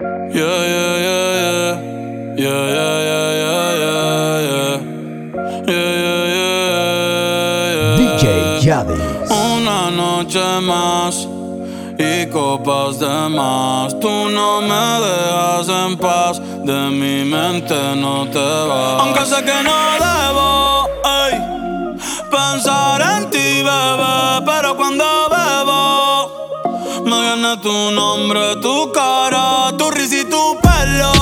Yeah, yeah, yeah, yeah. Yeah, yeah, yeah, yeah, yeah, yeah. Yeah, DJ Yadis. Una noche más y copas de más. Tú no me dejas en paz, de mi mente no te vas. Aunque sé que no debo ey, pensar en ti, bebé, pero cuando tu nombre, tu cara, tu risa y tu pelo.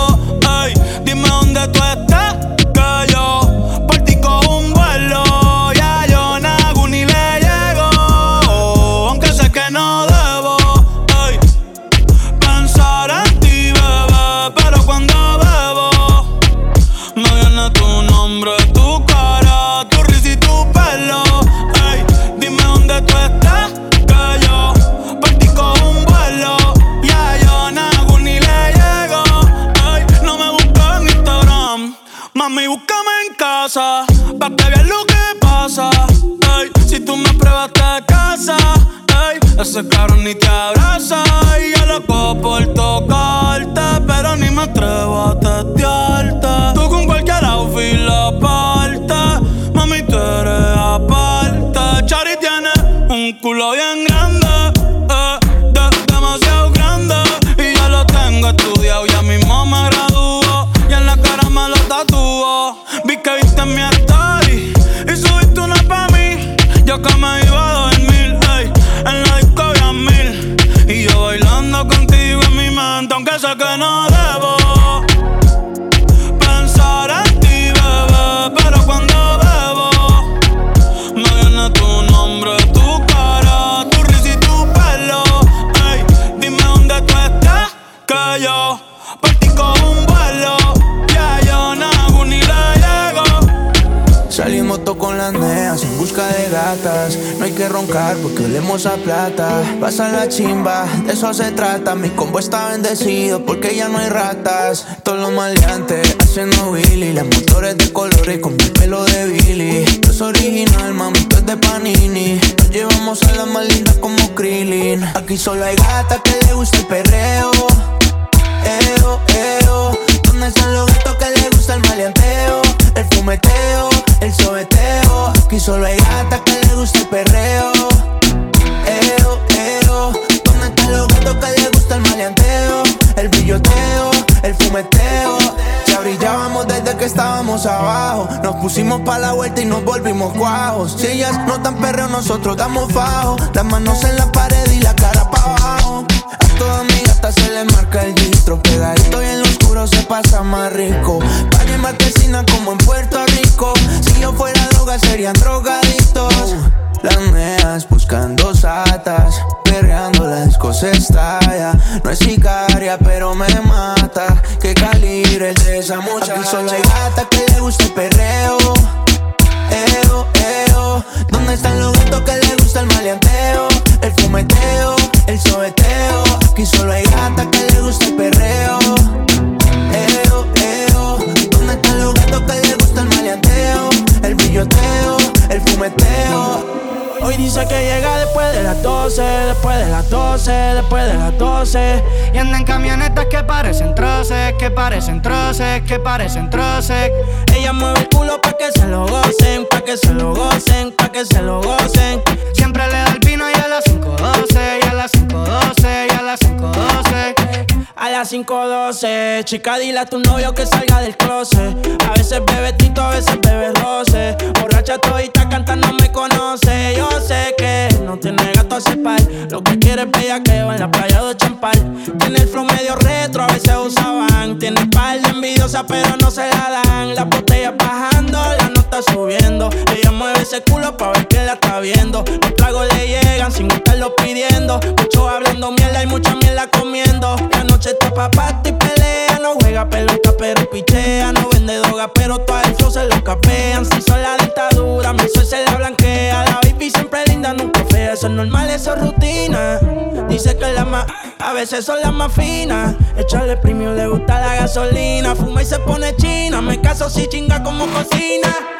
Eso se trata. Mi combo está bendecido porque ya no hay ratas. Todos los maleantes haciendo Willy. Las motores de colores con mi pelo de Billy. Esto es original, mami, esto es de Panini. Nos llevamos a las más lindas como Krillin. Aquí solo hay gatas que le gusta el perreo. Eo, eo. ¿Dónde están los gatos que les gusta el maleanteo? El fumeteo, el sobeteo. Aquí solo hay gatas que les gusta el perreo. Abajo. Nos pusimos pa' la vuelta y nos volvimos cuajos. Si ellas no tan perreo, nosotros damos fajo. Las manos en la pared y la cara pa' abajo. A todas mis gatas se les marca el distro. Pegadito y en lo oscuro se pasa más rico. Valle en marquesina como en Puerto Rico. Si yo fuera droga, serían drogadictos. Las neas buscando satas, perreando la disco se estalla. No es sicaria, pero me mata. Que calibre el de esa muchacha. Aquí solo hay gata que le gusta el perreo. Eo, eo. ¿Dónde están los 12, después de las 12, después de las 12. Y anda en camionetas que parecen troces, que parecen troces, que parecen troces. Ella mueve el culo pa' que se lo gocen, pa' que se lo gocen, pa' que se lo gocen. Siempre le da el vino y a las 5.12, y a las 5.12, y a las 5.12. A las 5.12, chica, dile a tu novio que salga del closet. A veces bebe tito, a veces bebe bellaqueo en la playa de Champal. Tiene el flow medio retro, a veces usaban. Tiene par de envidiosa, pero no se la dan. Las botellas bajando, la nota subiendo. Ese culo pa' ver quién la está viendo. Los tragos le llegan sin estarlo pidiendo. Mucho hablando mierda y mucha mierda comiendo. La noche está pa' party y pelea. No juega pelota, pero pichea. No vende droga, pero todo el flow se lo capean. Si son la dictadura, mi sol se la blanquea. La baby siempre linda, nunca fea. Eso es normal, eso es rutina. Dice que la más, a veces son las más finas. Echarle premium, le gusta la gasolina. Fuma y se pone china. Me caso si chinga como cocina.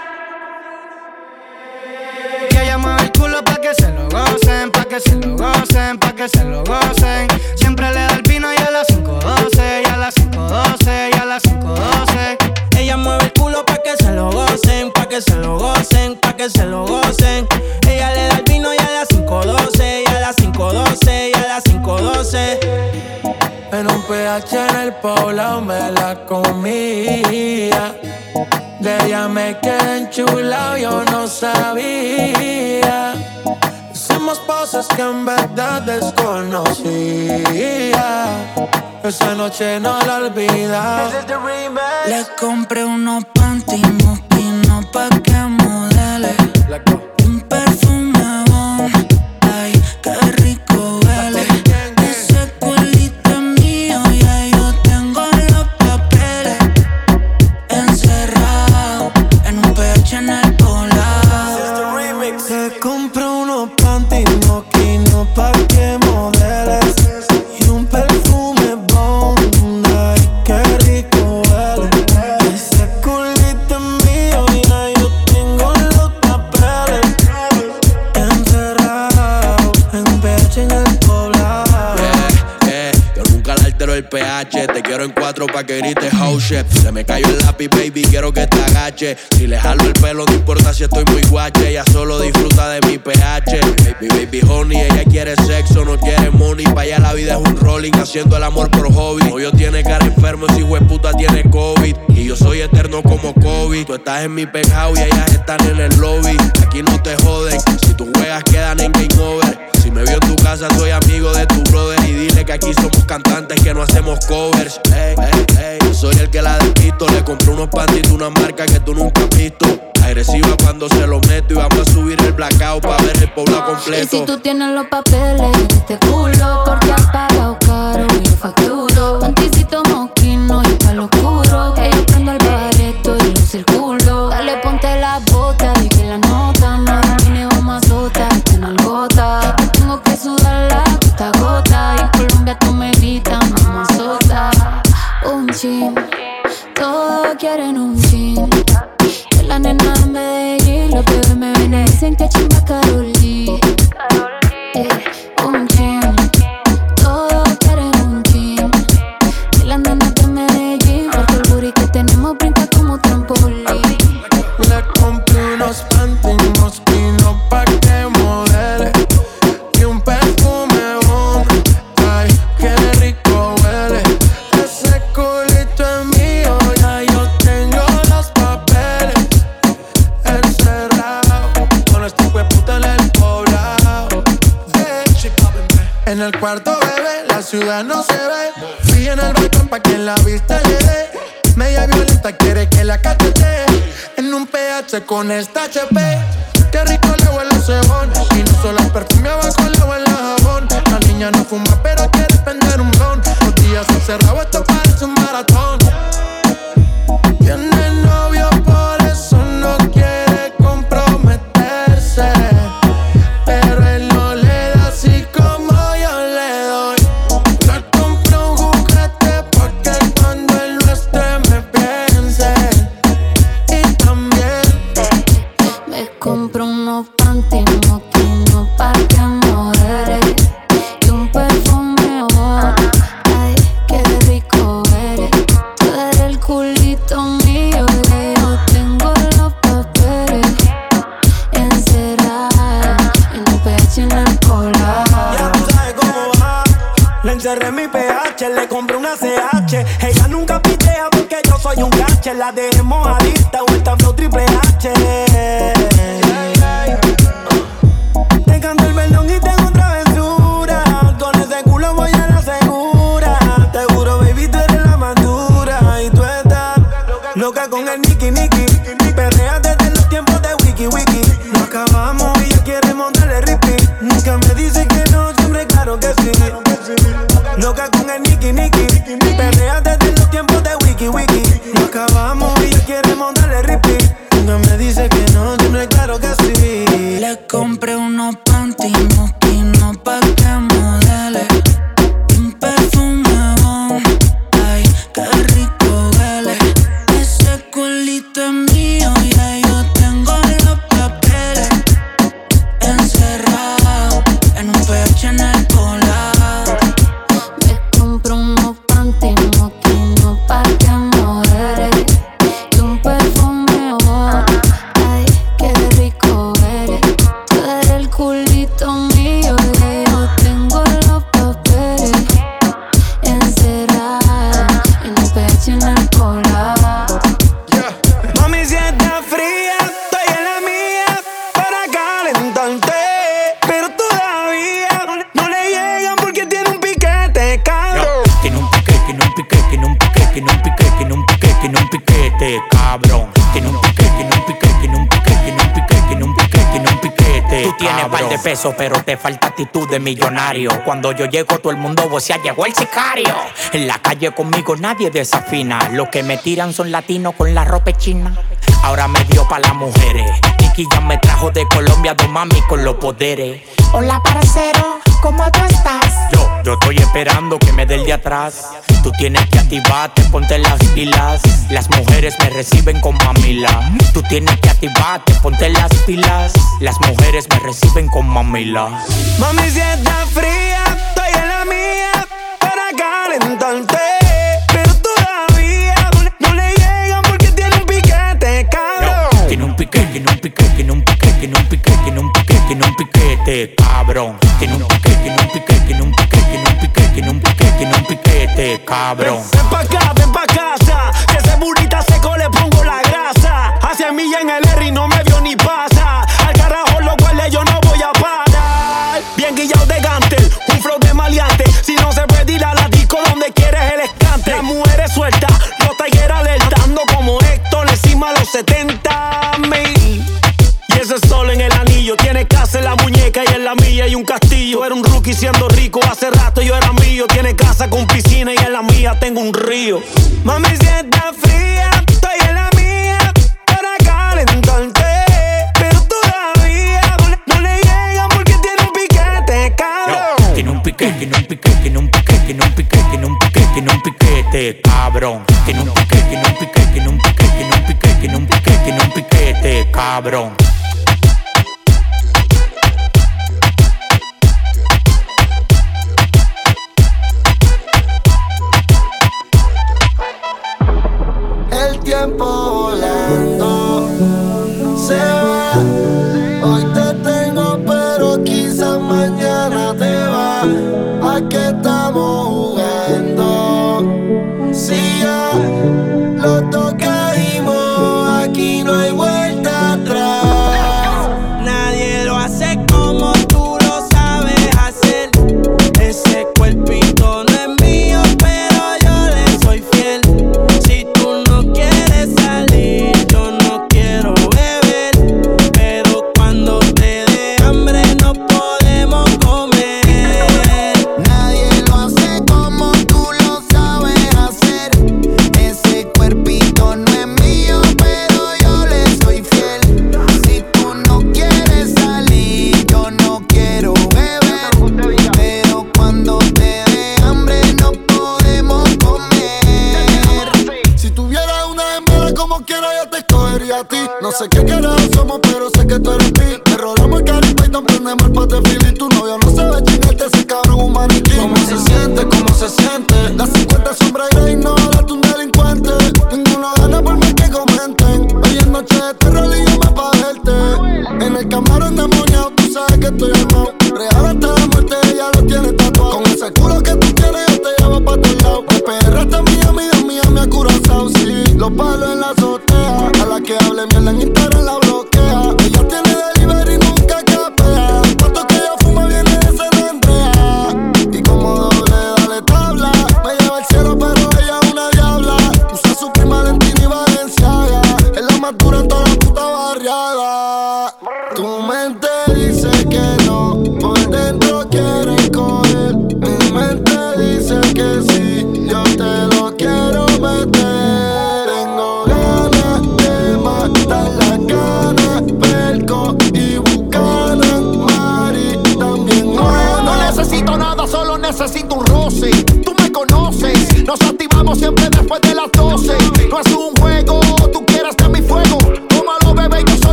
Que ella mueve el culo pa' que se lo gocen, pa' que se lo gocen, pa' que se lo gocen. Siempre le da el vino y a las 5.12, y a las 5.12, y a las 5.12. Ella mueve el culo pa' que se lo gocen, pa' que se lo gocen, pa' que se lo gocen. Ella le da el vino y a las 5.12, y a las 5.12, y a las 5.12. En un PH en el poblado me la comía de ella me quedé enchulado, yo no sabía. Hicimos cosas que en verdad desconocía. Esa noche no la olvida. Le compré unos panty, pa' que pa' que grites house. Se me cayó el lápiz, baby, quiero que te agache. Si le jalo el pelo, no importa si estoy muy guache. Ella solo disfruta de mi pH. Baby, baby, honey, ella quiere sexo, no quiere money. Pa' allá la vida es un rolling, haciendo el amor por hobby. yo tiene cara enfermo, si puta tiene COVID. Y yo soy eterno como COVID. Tú estás en mi penthouse y ellas están en el lobby. Aquí no te joden, si tus juegas quedan en game over. Si me vio en tu casa, soy amigo de tu brother. Y dile que aquí somos cantantes, que no hacemos covers. Ey, ey, ey. Soy el que la despisto. Le compré unos pantitos, una marca que tú nunca has visto. Agresiva cuando se lo meto. Y vamos a subir el blackout para ver el pueblo completo. Y si tú tienes los papeles, te culo Se conecta HP. Qué rico le huele el cebón. Y no solo el perfume, abajo le huele el jabón. La niña no fuma, pero quiere prender un blon. Los días se repeat. Nunca me dice que de millonario. Cuando yo llego, todo el mundo vocea, llegó el sicario. En la calle conmigo nadie desafina. Los que me tiran son latinos con la ropa china. Ahora me dio pa' las mujeres. Nicky ya me trajo de Colombia dos mami con los poderes. Hola, parcero, ¿cómo esperando que me dé el de atrás. Tú tienes que activarte, ponte las pilas. Las mujeres me reciben con mamila. Tú tienes que activarte, ponte las pilas. Las mujeres me reciben con mamila. Mami, si está fría, estoy en la mía para calentarte. Cabrón. Tiene un piquete, tiene un piquete, tiene un piquete, tiene un piquete, tiene un piquete, cabrón. Tiene un piquete, tiene un piquete, tiene un piquete, tiene un piquete, tiene un piquete, tiene un piquete, cabrón. Ven pa' acá, ven pa' casa. Que ese burrita seco le pongo la grasa. Hacia mí en el R y no me vio ni pasa. Al carajo lo cual yo no voy a parar. Bien guillado de gantel, un flow de maleante. Si no se puede ir a la disco donde quieres el escante. Las mujeres sueltas, los Tiger alertando como Héctor encima los 70 y un castillo. Era un rookie siendo rico, hace rato yo era mío. Tiene casa con piscina y en la mía tengo un río. Mami, si está fría, estoy en la mía para calentarte. Pero todavía no le, no le llegan porque tiene un piquete, cabrón. Tiene un piquete, tiene un piquete, tiene un piquete, tiene un piquete, tiene un piquete, tiene un piquete, cabrón. Tiene un piquete, tiene un piquete, tiene un piquete, tiene un piquete, tiene un piquete, tiene un piquete, cabrón.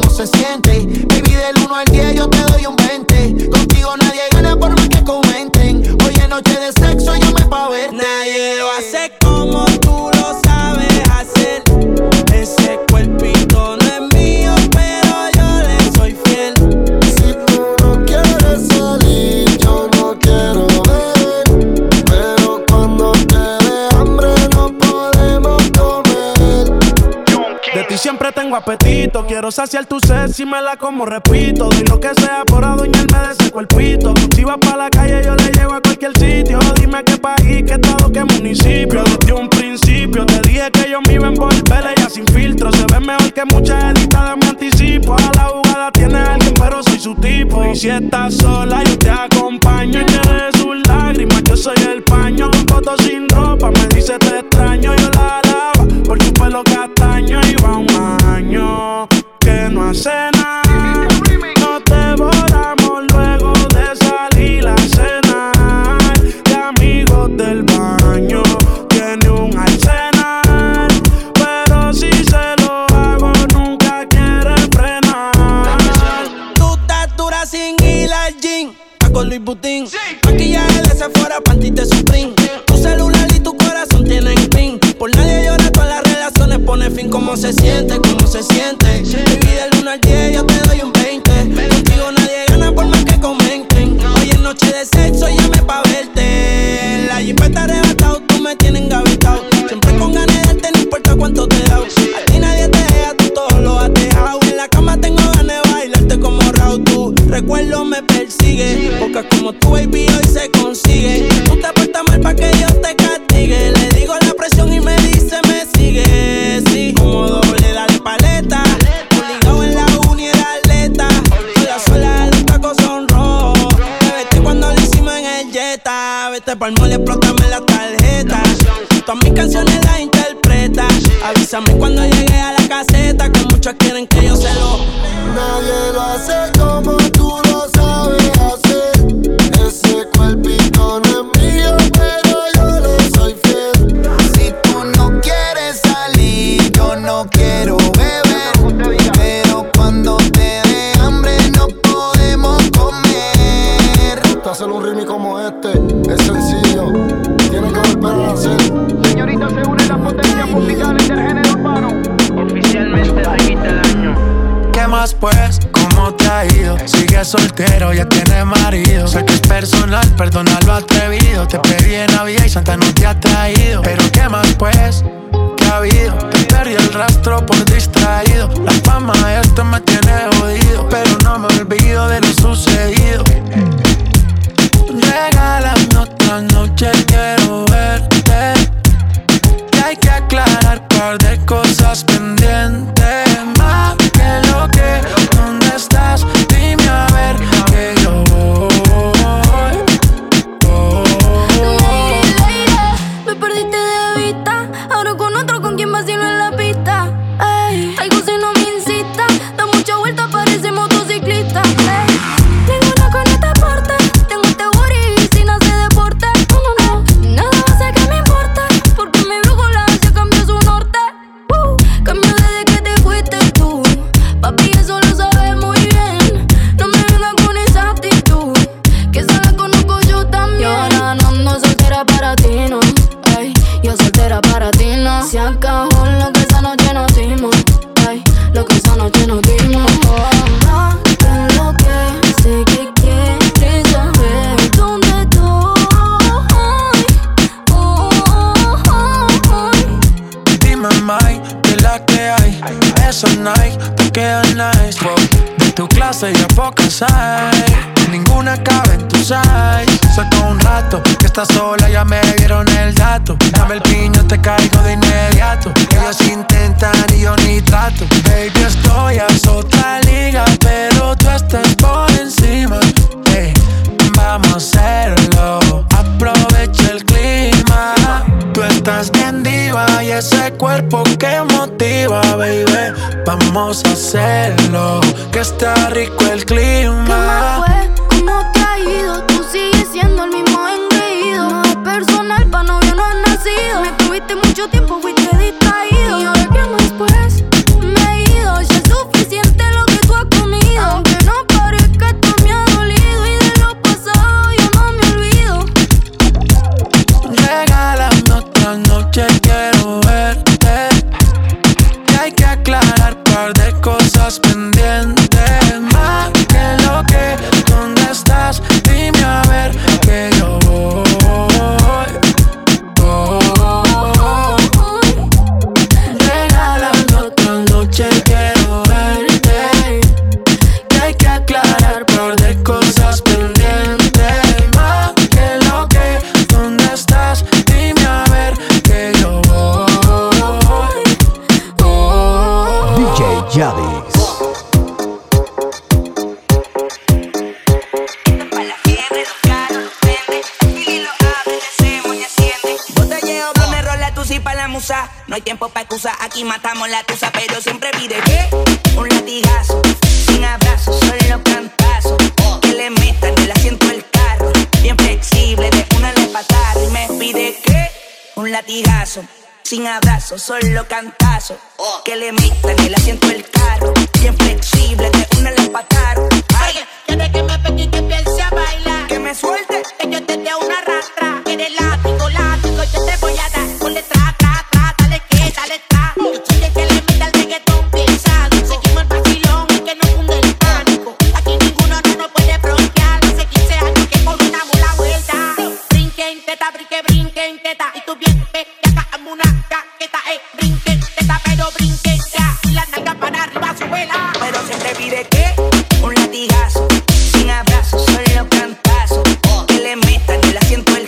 ¿Cómo se siente? Del 1 al 10 yo te doy un 20. Tengo. Quiero saciar tu sed si me la como, repito. Doy lo que sea por adueñarme de ese cuerpito. Si vas para la calle, yo le llevo a cualquier sitio. Dime qué país, qué estado, qué municipio. Desde un principio te dije que yo me iba a envolver. Ella sin filtro. Se ve mejor que muchas editadas, me anticipo. A la jugada tiene alguien, pero soy su tipo. Y si estás sola, yo te acompaño. Y de sus lágrimas, yo soy el paño. Con fotos sin ropa, me dice te extraño. Yo la alaba por tu pelo castaño. Y va un año que no hace nada. No te borramos luego de salir a cenar. De amigos del baño. Tiene un arsenal. Pero si se lo hago, nunca quiere frenar. Tú estás dura sin ir al. Está con Luis Butín. Maquillaje de Sephora, panty de Supreme. ¿Qué más pues? ¿Cómo te ha ido? Sigue soltero, ya tiene marido. Sé que es personal, perdona lo atrevido. Te pedí en Navidad y Santa no te ha traído. Pero ¿qué más pues? ¿Qué ha habido? Te perdí el rastro por distraído. La fama de esto me tiene jodido. Pero no me olvido de lo sucedido. Regálame otra noche, quiero verte. Y hay que aclarar par de cosas pendientes. Más que lo Esos Nike te quedan nice. Wow. De tu clase ya pocas hay. Ninguna cabe en tu size. Saca un rato que estás sola, ya me dieron el dato. Dame el piño, te caigo de inmediato. Ellos intentan y yo ni trato. Baby, estoy a otra liga, pero tú estás por encima. Ey, vamos a hacerlo. Aprovecha el clima. Tú estás bien diva y ese cuerpo que motiva, baby. Vamos a hacerlo, que está rico el ¿Qué más clima. fue? ¿Cómo te ha ido? Tú sigues siendo el mismo engreído. No es personal, pa' novio no has nacido. Me tuviste mucho tiempo, fuiste distraído. Cosas sin abrazo, solo cantazo. Que le metan el asiento del carro, bien flexible, te una la patar. Ay, quiere que me pegue que piense a bailar. Que me suelte, que yo te dé una rata. siento el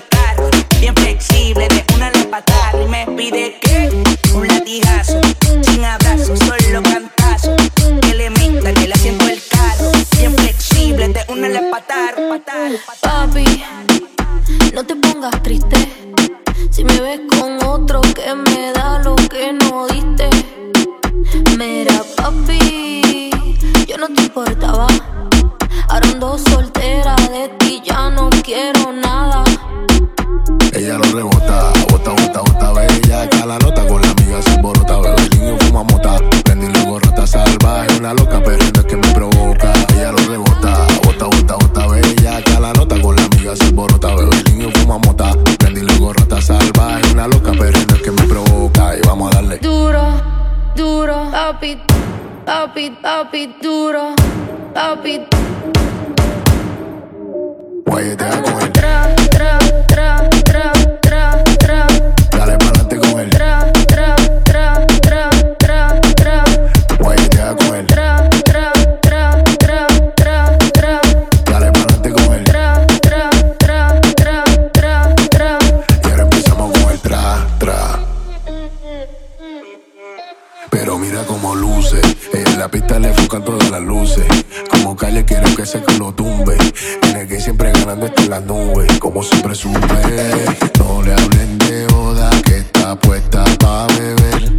En la pista le enfocan todas las luces. Como calle quiero que se lo tumbe. En el que siempre ganando está en las nubes. Como siempre sube. No le hablen de oda que está puesta pa' beber.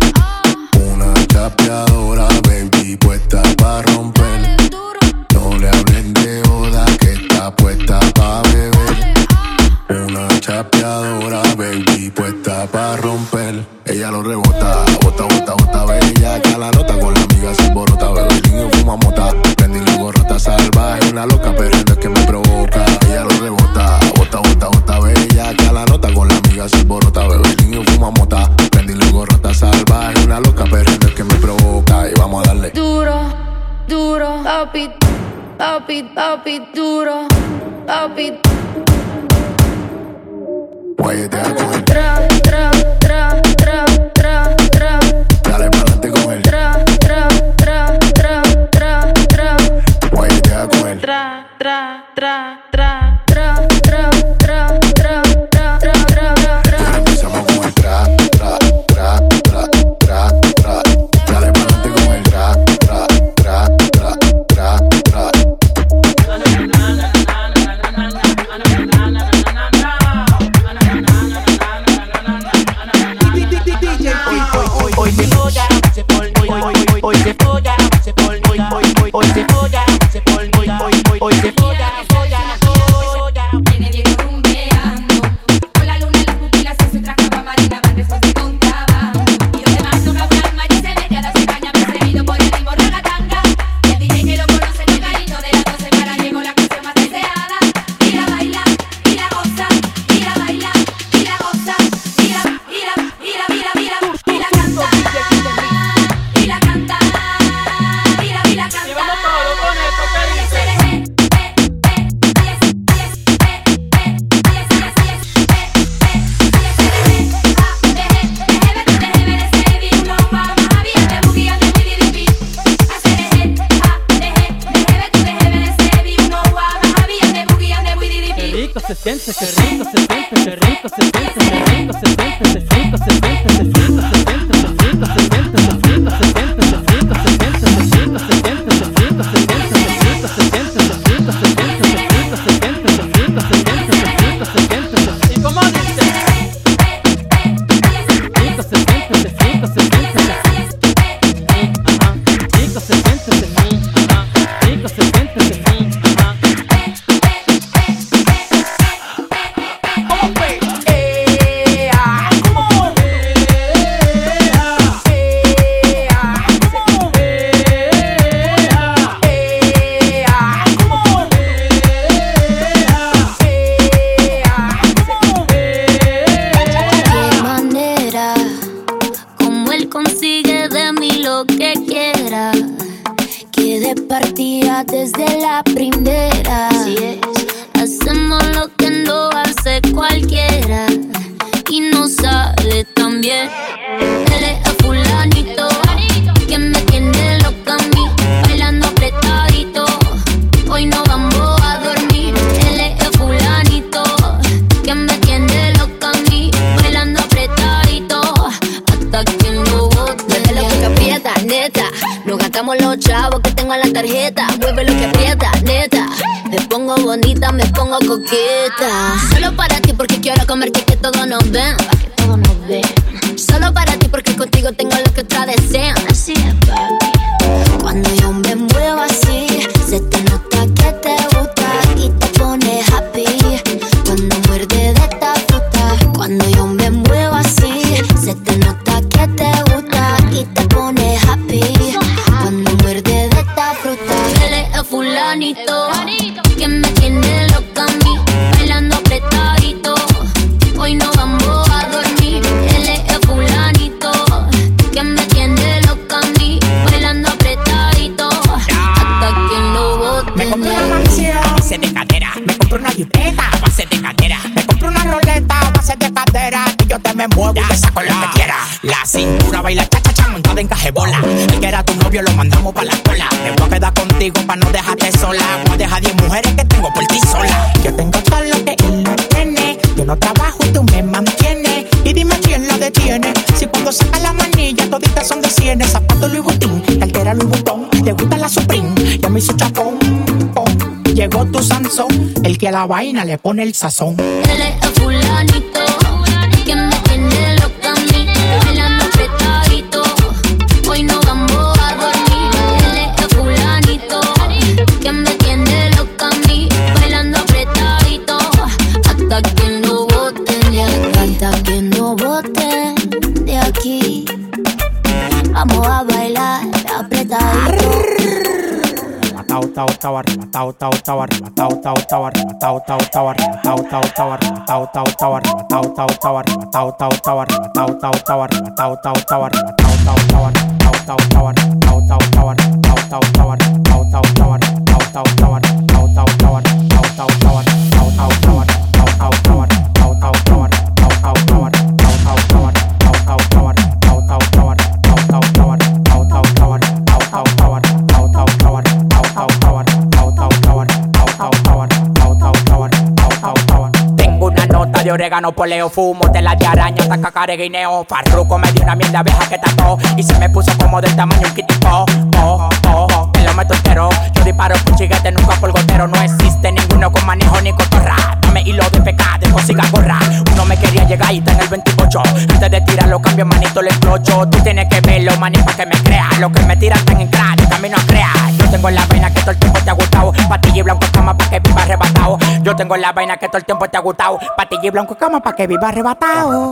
Una tapeadora, baby, puesta pa' romper. No le hablen de oda que está puesta pa' beber. Una chapeadora, baby, puesta pa' romper. Ella lo rebota. vaina loca, pero es que me provoca. Ella lo rebota, bota, bota, bota, bella. Que la nota con la amiga se borota, bebe niño fuma mota. Prendí luego rata salvaje, una loca, pero es que me provoca. Y vamos a darle duro, duro, papi, papi, papi, duro, papi. Guayete a coger. Tra, tra, tra, tra, tra. atrás. La vaina le pone el sazón. Él es fulanito que me tiene loca a mí, bailando apretadito. Hoy no vamos a dormir. Él es fulanito que me tiene loca a mí, bailando apretadito. Hasta que no boten de hasta que no boten de aquí. Vamos a bailar apretadito. how tau tau arriba tau tau tau arriba tau tau tau arriba tau tau tau arriba how tau tau arriba tau tau tau arriba tau tau tau arriba tau tau tau arriba tau tau tau arriba tau tau tau arriba tau tau tau arriba tau tau tau arriba tau tau tau arriba tau tau tau arriba tau tau tau arriba tau tau tau orégano, poleo, fumo, tela de araña, hasta cacar de guineo. Farruco me dio una miel de abeja que tapó y se me puso como del tamaño un kitipo. Oh, oh, oh, lo meto entero. Yo disparo por chiguete, nunca por gotero. No existe ninguno con manejo ni cotorra. Dame hilo de pecado, consiga gorra. Uno me quería llegar y está en el 28. Antes de tirarlo, cambio manito, le explocho. Tú tienes que verlo, maní, pa' que me crea. Lo que me tiran tan en Yo tengo la vaina que todo el tiempo te ha gustado. Patilla y blanco cama pa' que viva arrebatado. Yo tengo la vaina que todo el tiempo te ha gustado. Patilla y blanco cama pa' que viva arrebatado.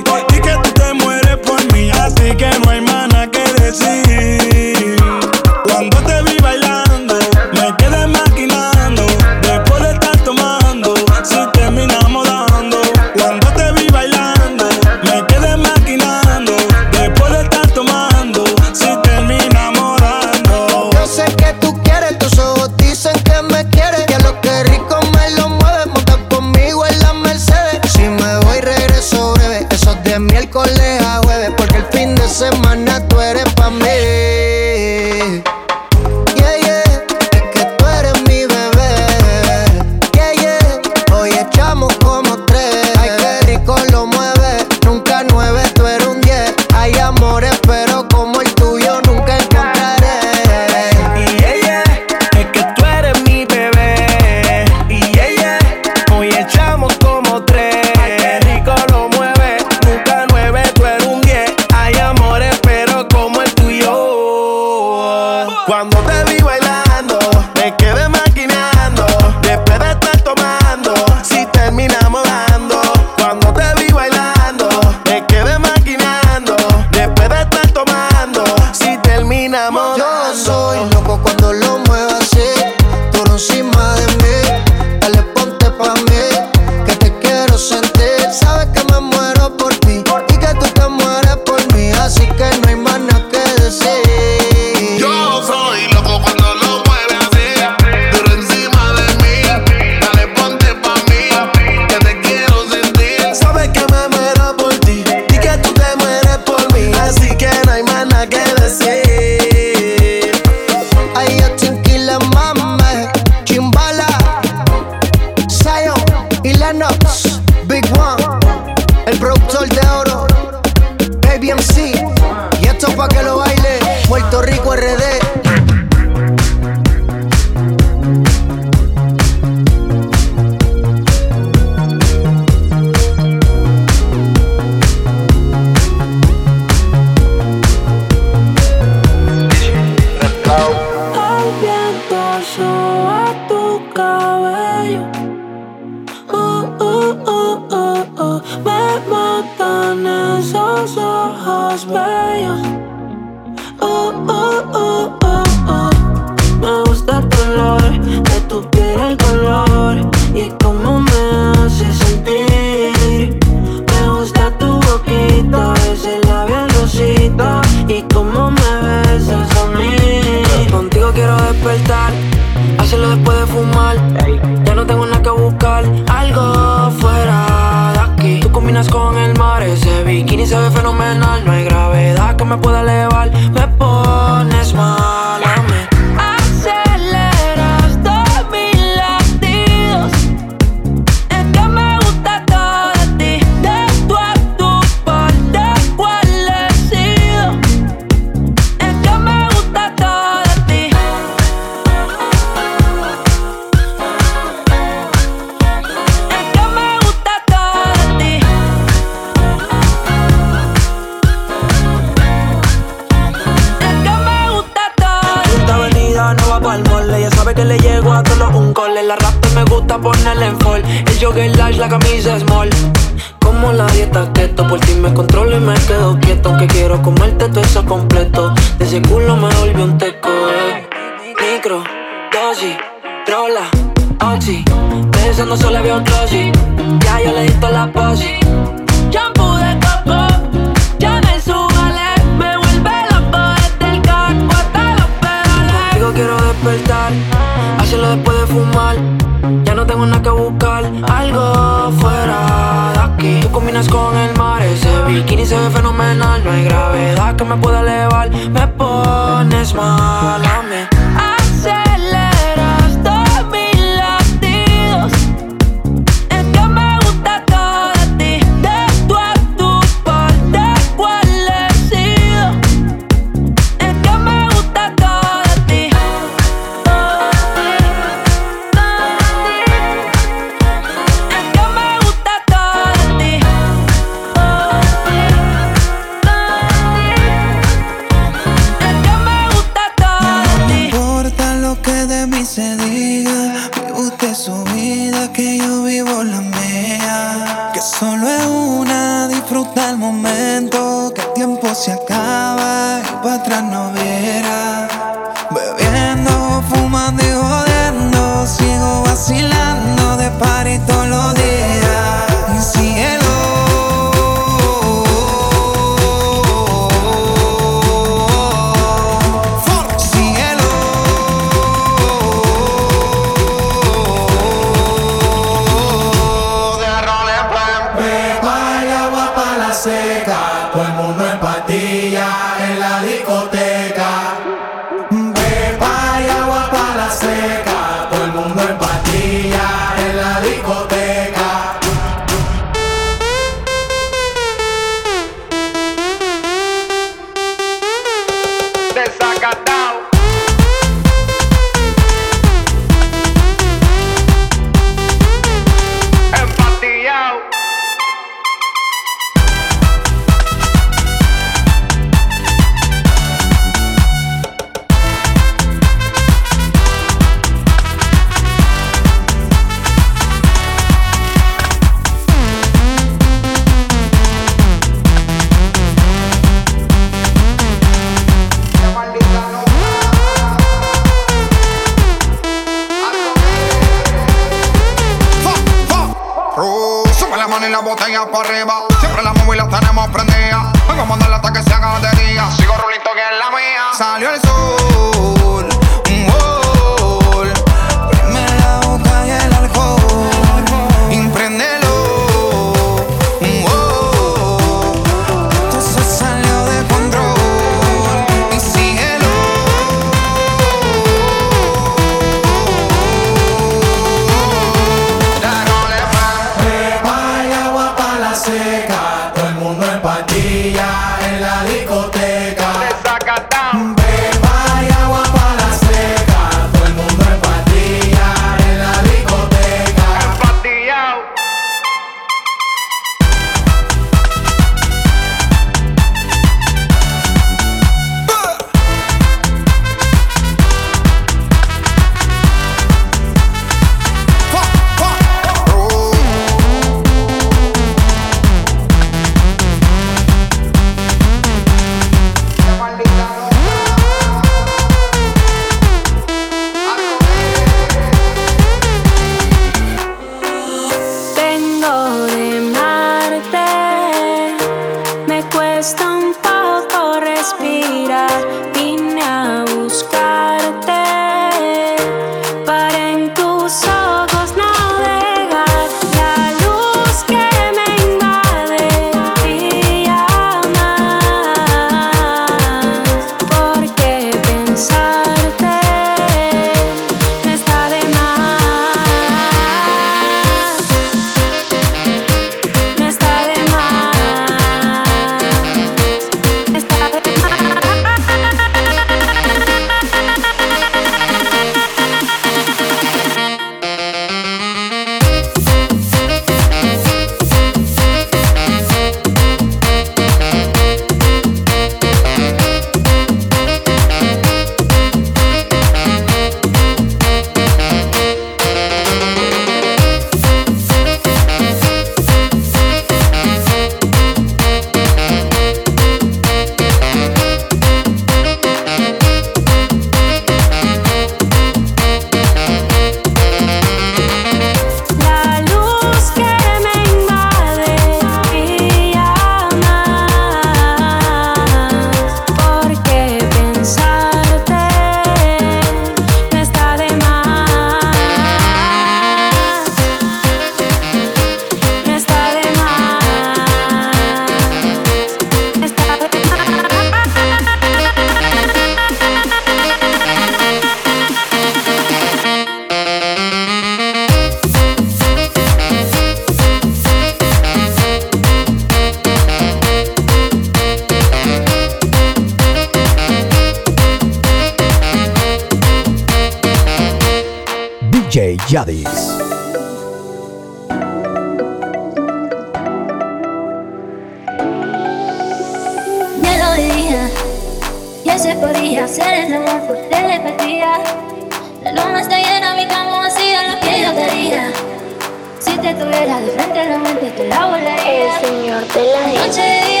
Si